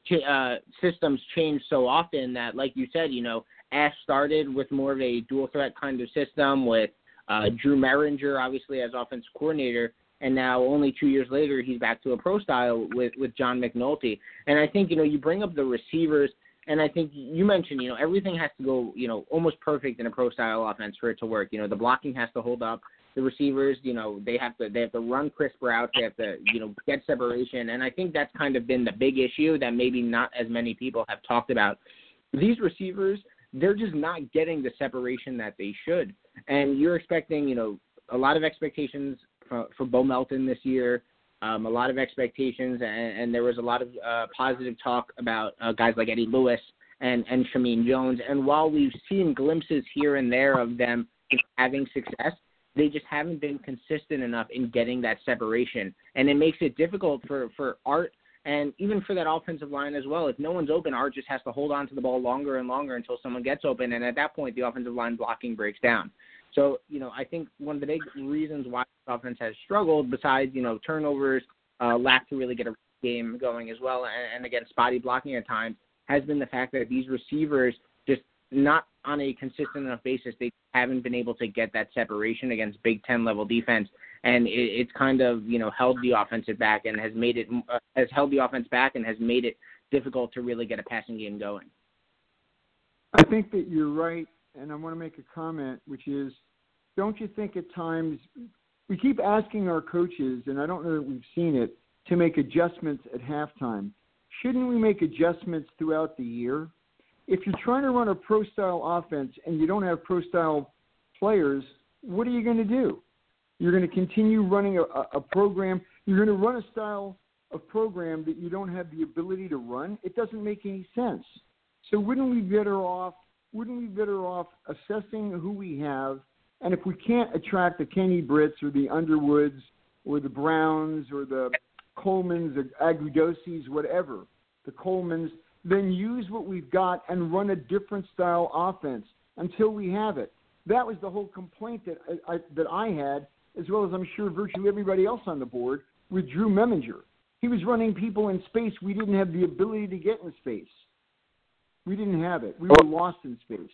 Ch- Uh, systems change so often that, like you said, you know, Ash started with more of a dual threat kind of system with uh, Drew Mehringer, obviously as offensive coordinator, and now only two years later he's back to a pro style with with John McNulty. And I think you know you bring up the receivers, and I think you mentioned you know everything has to go you know almost perfect in a pro style offense for it to work. You know the blocking has to hold up. The receivers, you know, they have to they have to run crisp routes. They have to you know get separation, and I think that's kind of been the big issue that maybe not as many people have talked about. These receivers, they're just not getting the separation that they should and you're expecting, you know, a lot of expectations for, for Bo Melton this year, um, a lot of expectations, and, and there was a lot of uh, positive talk about uh, guys like Eddie Lewis and and Shameen Jones. And while we've seen glimpses here and there of them having success, they just haven't been consistent enough in getting that separation, and it makes it difficult for for Art and even for that offensive line as well. If no one's open, Art just has to hold on to the ball longer and longer until someone gets open, and at that point, the offensive line blocking breaks down. So, you know, I think one of the big reasons why the offense has struggled, besides, you know, turnovers, uh, lack to really get a game going as well, and, and again, spotty blocking at times, has been the fact that these receivers just not on a consistent enough basis, they haven't been able to get that separation against Big Ten level defense, and it, it's kind of you know held the offensive back and has made it uh, has held the offense back and has made it difficult to really get a passing game going. I think that you're right, and I want to make a comment, which is, don't you think at times we keep asking our coaches, and I don't know that we've seen it, to make adjustments at halftime. Shouldn't we make adjustments throughout the year? If you're trying to run a pro style offense and you don't have pro style players, what are you going to do? You're going to continue running a, a program. You're going to run a style of program that you don't have the ability to run. It doesn't make any sense. So wouldn't we better off? Wouldn't we better off assessing who we have, and if we can't attract the Kenny Britts or the Underwoods or the Browns or the Colemans, the Agudosis, whatever, the Colemans, then use what we've got and run a different style offense until we have it. That was the whole complaint that I, I, that I had, as well as I'm sure virtually everybody else on the board with Drew Mehringer. He was running people in space we didn't have the ability to get in space. We didn't have it. We were lost in space.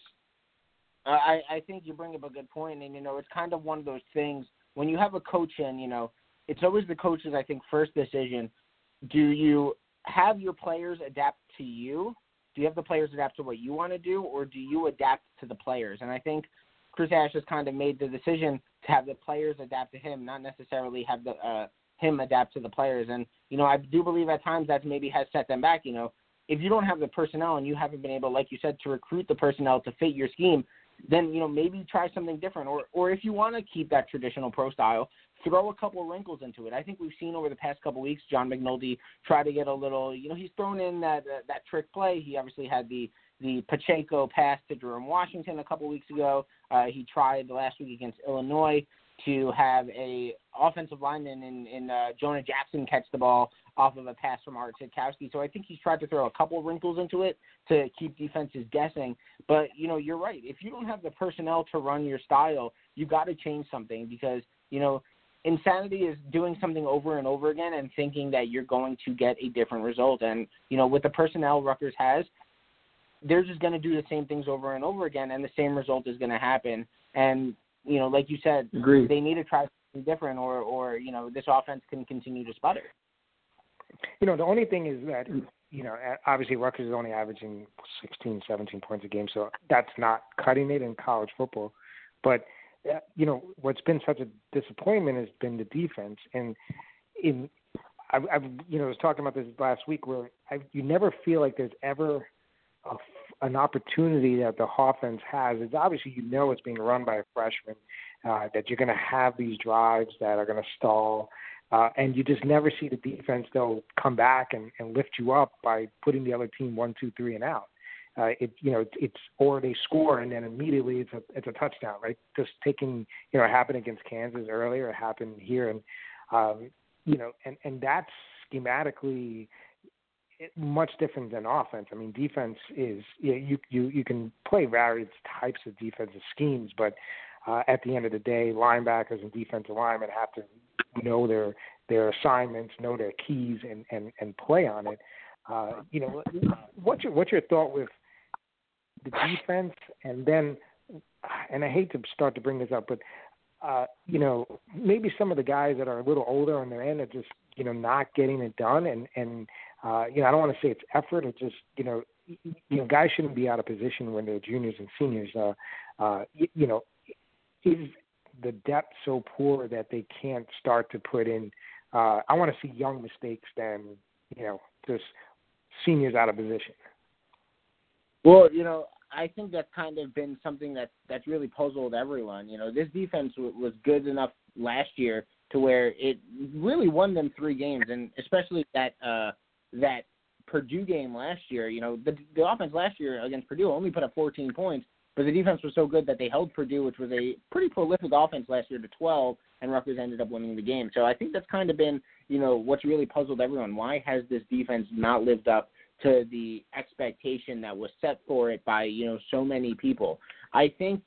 I I think you bring up a good point, and you know it's kind of one of those things when you have a coach in, you know, it's always the coach's I think first decision do you have your players adapt to you? Do you have the players adapt to what you want to do, or do you adapt to the players? And I think Chris Ash has kind of made the decision have the players adapt to him, not necessarily have the uh, him adapt to the players. And you know, I do believe at times that maybe has set them back. You know, if you don't have the personnel and you haven't been able, like you said, to recruit the personnel to fit your scheme, then you know maybe try something different. Or or if you want to keep that traditional pro style, throw a couple of wrinkles into it. I think we've seen over the past couple weeks John McNulty try to get a little. You know, he's thrown in that uh, that trick play. He obviously had the the Pacheco pass to Jerome Washington a couple weeks ago. Uh, he tried last week against Illinois to have a offensive lineman in, in uh, Jonah Jackson catch the ball off of a pass from Art Sitkowski. So I think he's tried to throw a couple wrinkles into it to keep defenses guessing. But you know, you're right. If you don't have the personnel to run your style, you got to change something because you know insanity is doing something over and over again and thinking that you're going to get a different result. And you know, with the personnel Rutgers has, they're just going to do the same things over and over again, and the same result is going to happen. And you know, like you said, Agreed. they need to try something different, or or you know, this offense can continue to sputter. You know, the only thing is that you know, obviously Rutgers is only averaging 16, 17 points a game, so that's not cutting it in college football. But uh, you know, what's been such a disappointment has been the defense, and in I've, I've you know, I was talking about this last week where I, you never feel like there's ever a, an opportunity that the offense has. is obviously you know it's being run by a freshman, uh, that you're going to have these drives that are going to stall, uh, and you just never see the defense they'll come back and, and lift you up by putting the other team one, two, three, and out. Uh, it you know it's or they score and then immediately it's a it's a touchdown right just taking you know it happened against Kansas earlier it happened here and um, you know and and that's schematically much different than offense. I mean, defense is you you you, you can play various types of defensive schemes, but uh, at the end of the day, linebackers and defensive linemen have to know their their assignments, know their keys, and and and play on it. Uh, you know, what's your what's your thought with the defense, and then, and I hate to start to bring this up, but uh, you know, maybe some of the guys that are a little older on their end are just you know not getting it done, and and uh, you know, I don't want to say it's effort. It's just, you know, you know, guys shouldn't be out of position when they're juniors and seniors. Uh, uh, you, you know, is the depth so poor that they can't start to put in? Uh, I want to see young mistakes than, you know, just seniors out of position. Well, you know, I think that's kind of been something that that's really puzzled everyone. You know, this defense w- was good enough last year to where it really won them three games, and especially that uh, that Purdue game last year, you know, the the offense last year against Purdue only put up 14 points, but the defense was so good that they held Purdue, which was a pretty prolific offense last year, to 12, and Rutgers ended up winning the game. So I think that's kind of been, you know, what's really puzzled everyone. Why has this defense not lived up to the expectation that was set for it by, you know, so many people? I think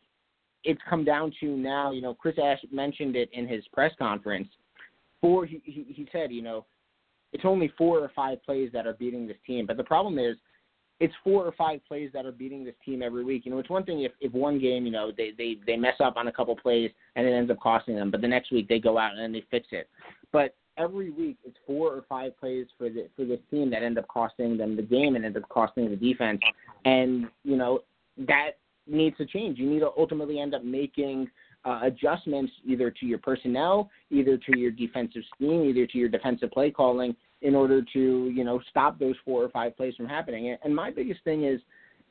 it's come down to now, you know, Chris Ash mentioned it in his press conference. For he, he, he said, you know, it's only four or five plays that are beating this team. But the problem is, it's four or five plays that are beating this team every week. You know, it's one thing if, if one game, you know, they, they, they mess up on a couple plays and it ends up costing them, but the next week they go out and they fix it. But every week it's four or five plays for the for this team that end up costing them the game and end up costing the defense. And, you know, that needs to change. You need to ultimately end up making uh, adjustments either to your personnel, either to your defensive scheme, either to your defensive play calling in order to, you know, stop those four or five plays from happening. And my biggest thing is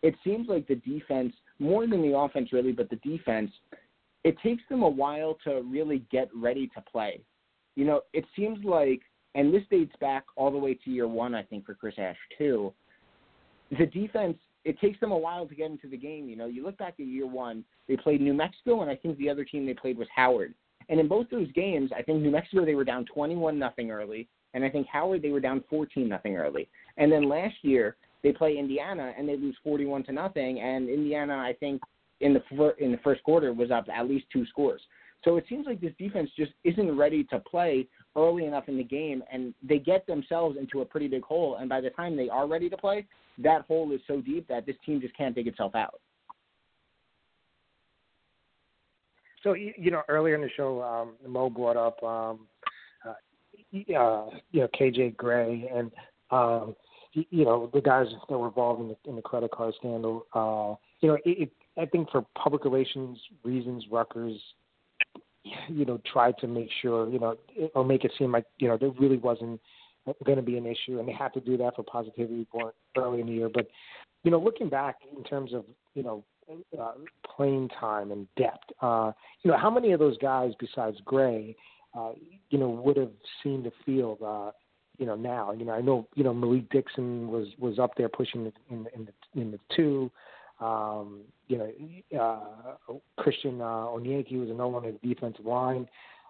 it seems like the defense, more than the offense really, but the defense, it takes them a while to really get ready to play. You know, it seems like, and this dates back all the way to year one, I think, for Chris Ash, too. The defense it takes them a while to get into the game. You know, you look back at year one, they played New Mexico, and I think the other team they played was Howard. And in both those games, I think New Mexico they were down 21 nothing early, and I think Howard they were down 14 nothing early. And then last year they play Indiana and they lose 41 to nothing, and Indiana I think in the in the first quarter was up at least two scores. So it seems like this defense just isn't ready to play early enough in the game, and they get themselves into a pretty big hole. And by the time they are ready to play, that hole is so deep that this team just can't dig itself out. So you know, earlier in the show, um, Mo brought up, um, uh, uh, you know KJ Gray and um, you know the guys that were involved in the, in the credit card scandal. Uh, you know, it, it, I think for public relations reasons, Rutgers, you know, tried to make sure you know or make it seem like you know there really wasn't going to be an issue, and they had to do that for positivity report early in the year. But you know, looking back in terms of you know uh, playing time and depth, uh, you know, how many of those guys besides Gray, uh, you know, would have seen the field, uh, you know, now? You know, I know you know Malik Dixon was was up there pushing in in the in the two. Um, you know, uh, Christian uh, Onyeneke was another one on the defensive line.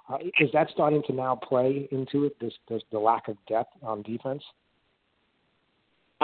Uh, is that starting to now play into it? This, this the lack of depth on defense.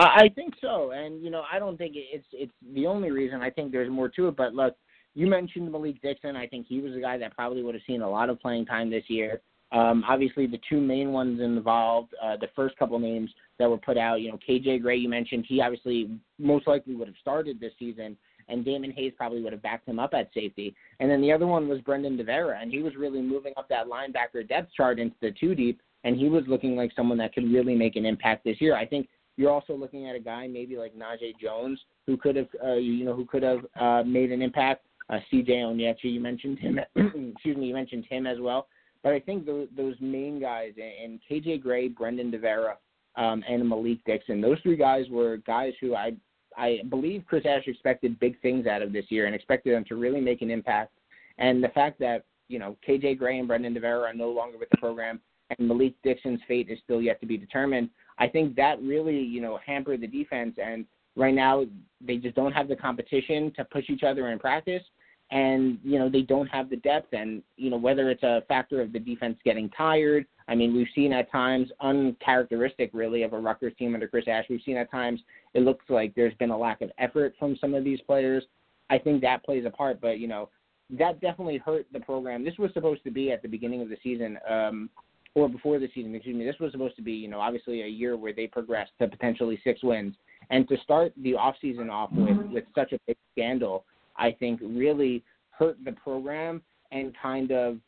I think so, and you know, I don't think it's it's the only reason. I think there's more to it. But look, you mentioned Malik Dixon. I think he was a guy that probably would have seen a lot of playing time this year. Um, obviously, the two main ones involved, uh, the first couple names that were put out, you know, KJ Gray, you mentioned, he obviously most likely would have started this season, and Damon Hayes probably would have backed him up at safety. And then the other one was Brendan DeVera, and he was really moving up that linebacker depth chart into the two deep, and he was looking like someone that could really make an impact this year. I think you're also looking at a guy maybe like Najee Jones who could have, uh, you know, who could have uh, made an impact. Uh, C.J. Onyechi, you mentioned him. [clears throat] excuse me, you mentioned him as well. But I think those, those main guys and KJ Gray, Brendan DeVera, um, and Malik Dixon, those three guys were guys who I I believe Chris Ash expected big things out of this year and expected them to really make an impact. And the fact that you know KJ Gray and Brendan DeVera are no longer with the program, and Malik Dixon's fate is still yet to be determined. I think that really, you know, hampered the defense. And right now, they just don't have the competition to push each other in practice. And, you know, they don't have the depth. And, you know, whether it's a factor of the defense getting tired, I mean, we've seen at times, uncharacteristic really of a Rutgers team under Chris Ash, we've seen at times it looks like there's been a lack of effort from some of these players. I think that plays a part. But, you know, that definitely hurt the program. This was supposed to be at the beginning of the season. Um, or before the season, excuse me, this was supposed to be, you know, obviously a year where they progressed to potentially six wins. And to start the off season off with with such a big scandal, I think really hurt the program and kind of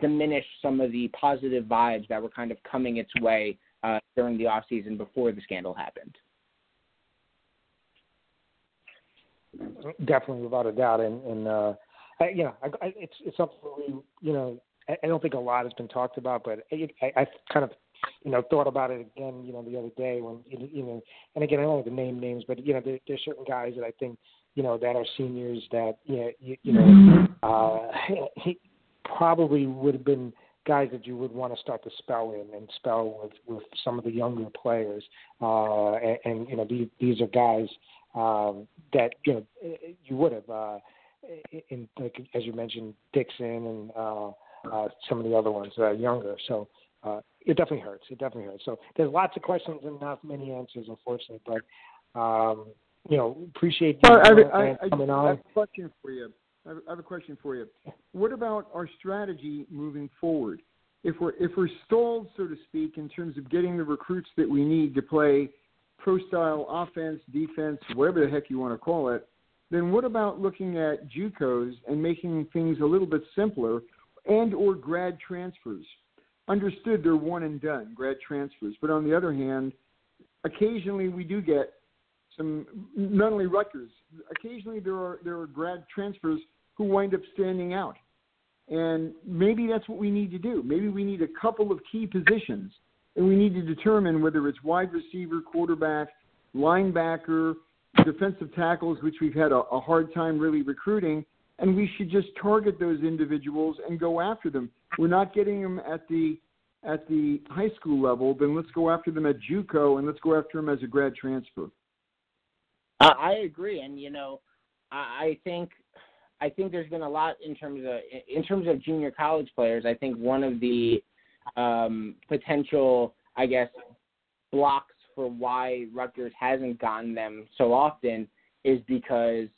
diminish some of the positive vibes that were kind of coming its way uh, during the off season before the scandal happened. Definitely, without a doubt, and and uh, I, you know, I, I, it's it's something we, you know, I don't think a lot has been talked about, but I, I kind of, you know, thought about it again, you know, the other day when, you know, and again, I don't want to name names, but you know, there, there's certain guys that I think, you know, that are seniors that, you know, you, you know, uh, he probably would have been guys that you would want to start to spell in and spell with with some of the younger players, uh, and, and you know, these these are guys um, that you know you would have. Uh, in like as you mentioned, Dixon and uh, uh, some of the other ones that are younger. So uh, it definitely hurts. It definitely hurts. So there's lots of questions and not many answers, unfortunately. But um, you know, appreciate you well, I, I, I, coming I, on. I have a question for you. I have a question for you. What about our strategy moving forward? If we're if we're stalled, so to speak, in terms of getting the recruits that we need to play pro style offense, defense, whatever the heck you want to call it, then what about looking at JUCOs and making things a little bit simpler and or grad transfers. Understood they're one and done, grad transfers. But on the other hand, occasionally we do get some not only Rutgers, occasionally there are there are grad transfers who wind up standing out. And maybe that's what we need to do. Maybe we need a couple of key positions and we need to determine whether it's wide receiver, quarterback, linebacker, defensive tackles, which we've had a, a hard time really recruiting, and we should just target those individuals and go after them. We're not getting them at the at the high school level, then let's go after them at JUCO and let's go after them as a grad transfer. Uh, I agree, and you know, I, I think I think there's been a lot in terms of in terms of junior college players. I think one of the um, potential, I guess, blocks for why Rutgers hasn't gotten them so often is because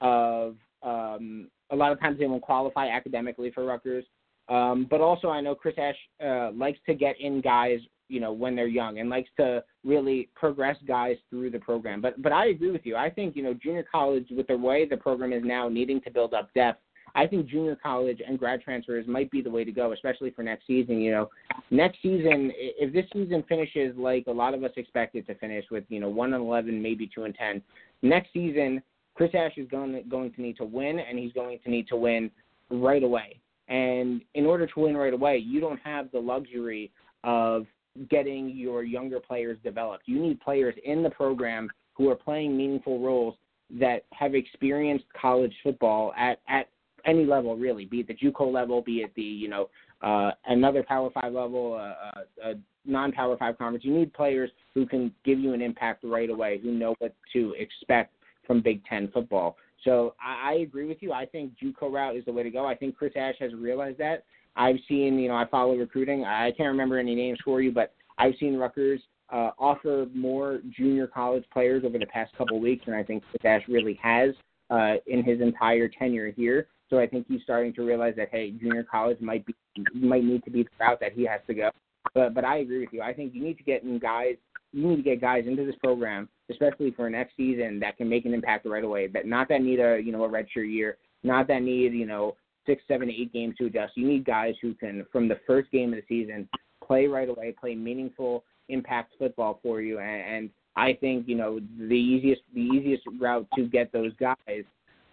of um, a lot of times they won't qualify academically for Rutgers. Um, but also, I know Chris Ash uh, likes to get in guys, you know, when they're young, and likes to really progress guys through the program. But but I agree with you. I think you know junior college, with the way the program is now, needing to build up depth. I think junior college and grad transfers might be the way to go, especially for next season. You know, next season, if this season finishes like a lot of us expect it to finish with, you know, one and eleven, maybe two and ten, next season Chris Ash is going going to need to win, and he's going to need to win right away. And in order to win right away, you don't have the luxury of getting your younger players developed. You need players in the program who are playing meaningful roles that have experienced college football at at any level, really, be it the JUCO level, be it the you know uh, another Power Five level, uh, a, a non-Power Five conference. You need players who can give you an impact right away, who know what to expect from Big Ten football. So I, I agree with you. I think JUCO route is the way to go. I think Chris Ash has realized that. I've seen, you know, I follow recruiting. I can't remember any names for you, but I've seen Rutgers uh, offer more junior college players over the past couple weeks than I think Chris really has uh, in his entire tenure here. So I think he's starting to realize that hey, junior college might be might need to be the route that he has to go. But but I agree with you. I think you need to get in guys. You need to get guys into this program, especially for next season, that can make an impact right away. But not that need a you know a redshirt year, not that need you know six, seven, eight games to adjust. You need guys who can, from the first game of the season, play right away, play meaningful impact football for you. And, and I think you know the easiest the easiest route to get those guys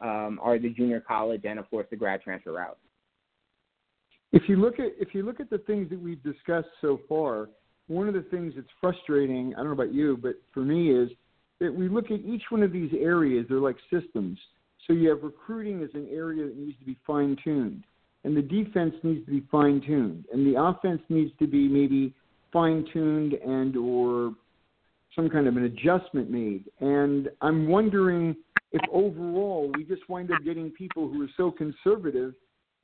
um, are the junior college and of course the grad transfer route. If you look at if you look at the things that we've discussed so far, one of the things that's frustrating, I don't know about you, but for me is that we look at each one of these areas, they're like systems. So you have recruiting as an area that needs to be fine tuned, and the defense needs to be fine tuned, and the offense needs to be maybe fine tuned and or some kind of an adjustment made. And I'm wondering if overall we just wind up getting people who are so conservative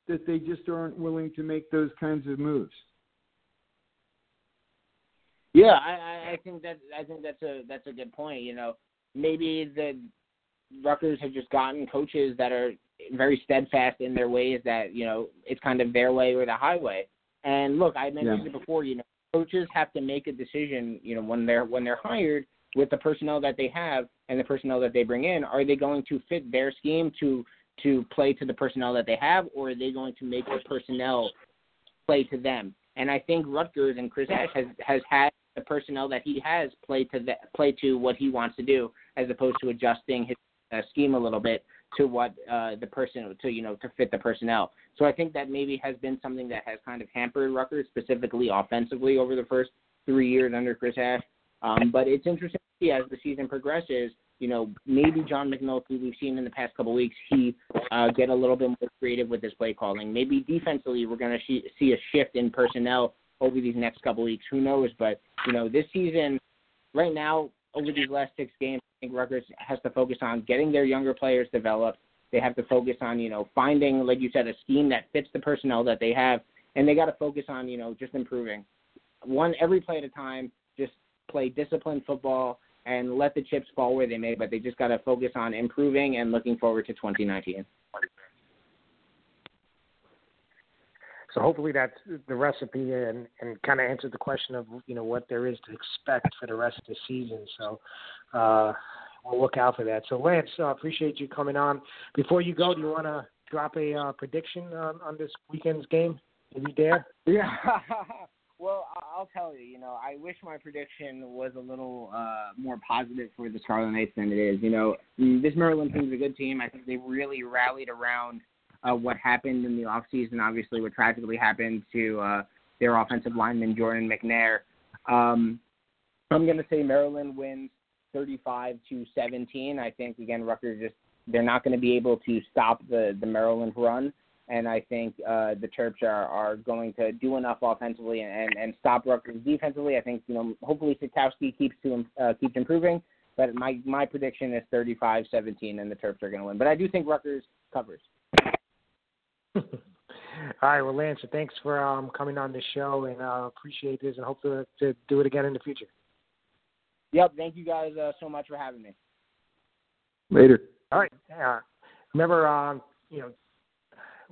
that they just aren't willing to make those kinds of moves. Yeah, I, I think that I think that's a that's a good point. You know, maybe the Rutgers have just gotten coaches that are very steadfast in their ways that you know it's kind of their way or the highway. And look, I mentioned yeah. it before. You know, coaches have to make a decision. You know, when they're when they're hired with the personnel that they have and the personnel that they bring in, are they going to fit their scheme to to play to the personnel that they have, or are they going to make the personnel play to them? And I think Rutgers and Chris Ash has has had the personnel that he has play to the, play to what he wants to do, as opposed to adjusting his uh, scheme a little bit to what uh, the person to you know to fit the personnel. So I think that maybe has been something that has kind of hampered Rutgers specifically offensively over the first three years under Chris Ash. Um, but it's interesting to see as the season progresses. You know, maybe John McNulty, we've seen in the past couple weeks, he uh, get a little bit more creative with his play calling. Maybe defensively, we're going to see a shift in personnel over these next couple weeks. Who knows? But you know, this season, right now, over these last six games, I think Rutgers has to focus on getting their younger players developed. They have to focus on, you know, finding, like you said, a scheme that fits the personnel that they have, and they got to focus on, you know, just improving. One every play at a time. Just play disciplined football and let the chips fall where they may. But they just got to focus on improving and looking forward to 2019. So hopefully that's the recipe and, and kind of answered the question of you know what there is to expect for the rest of the season. So uh, we'll look out for that. So Lance, uh, appreciate you coming on. Before you go, do you want to drop a uh, prediction on, on this weekend's game? Are you dare? [laughs] Yeah. well, I'll tell you. You know, I wish my prediction was a little uh, more positive for the Scarlet Knights than it is. You know, this Maryland team is a good team. I think they really rallied around uh, what happened in the offseason, obviously what tragically happened to uh, their offensive lineman Jordan McNair. Um, I'm going to say Maryland wins 35 to 17. I think again Rutgers just they're not going to be able to stop the the Maryland run, and I think uh, the Terps are are going to do enough offensively and and stop Rutgers defensively. I think you know hopefully Sitkowski keeps to uh, keeps improving, but my my prediction is 35-17 and the Terps are going to win. But I do think Rutgers covers. [laughs] All right, well, Lance, thanks for um, coming on the show, and uh, appreciate this, and hope to, to do it again in the future. Yep, thank you guys uh, so much for having me. Later. All right. Uh, remember, um, you know,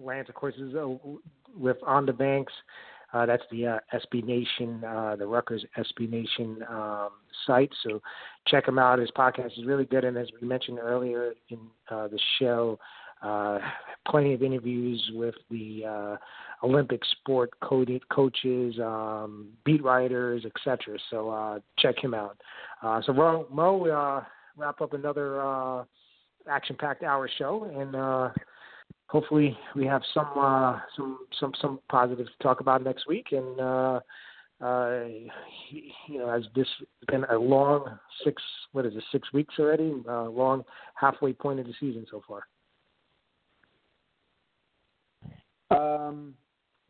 Lance, of course, is uh, with On the Banks. Uh, that's the uh, SB Nation, uh, the Rutgers SB Nation um, site. So check him out. His podcast is really good. And as we mentioned earlier in uh, the show, uh, plenty of interviews with the uh, Olympic sport co- coaches, um, beat writers, etc. So uh, check him out. Uh, so Mo, Mo uh, wrap up another uh, action-packed hour show, and uh, hopefully we have some uh, some some some positives to talk about next week. And uh, uh, you know, as this been a long six, what is it, six weeks already? Uh, long halfway point of the season so far. Um,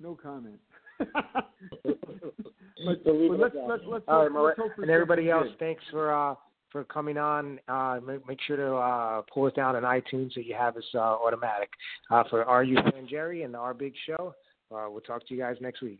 no comment. [laughs] but, but let's, let's, let's, All right, hope and everybody else, good. thanks for uh, for coming on. Uh, make, make sure to uh, pull us down on iTunes so you have us uh, automatic. Uh, for Are You Fan Jerry and Our Big Show, uh, we'll talk to you guys next week.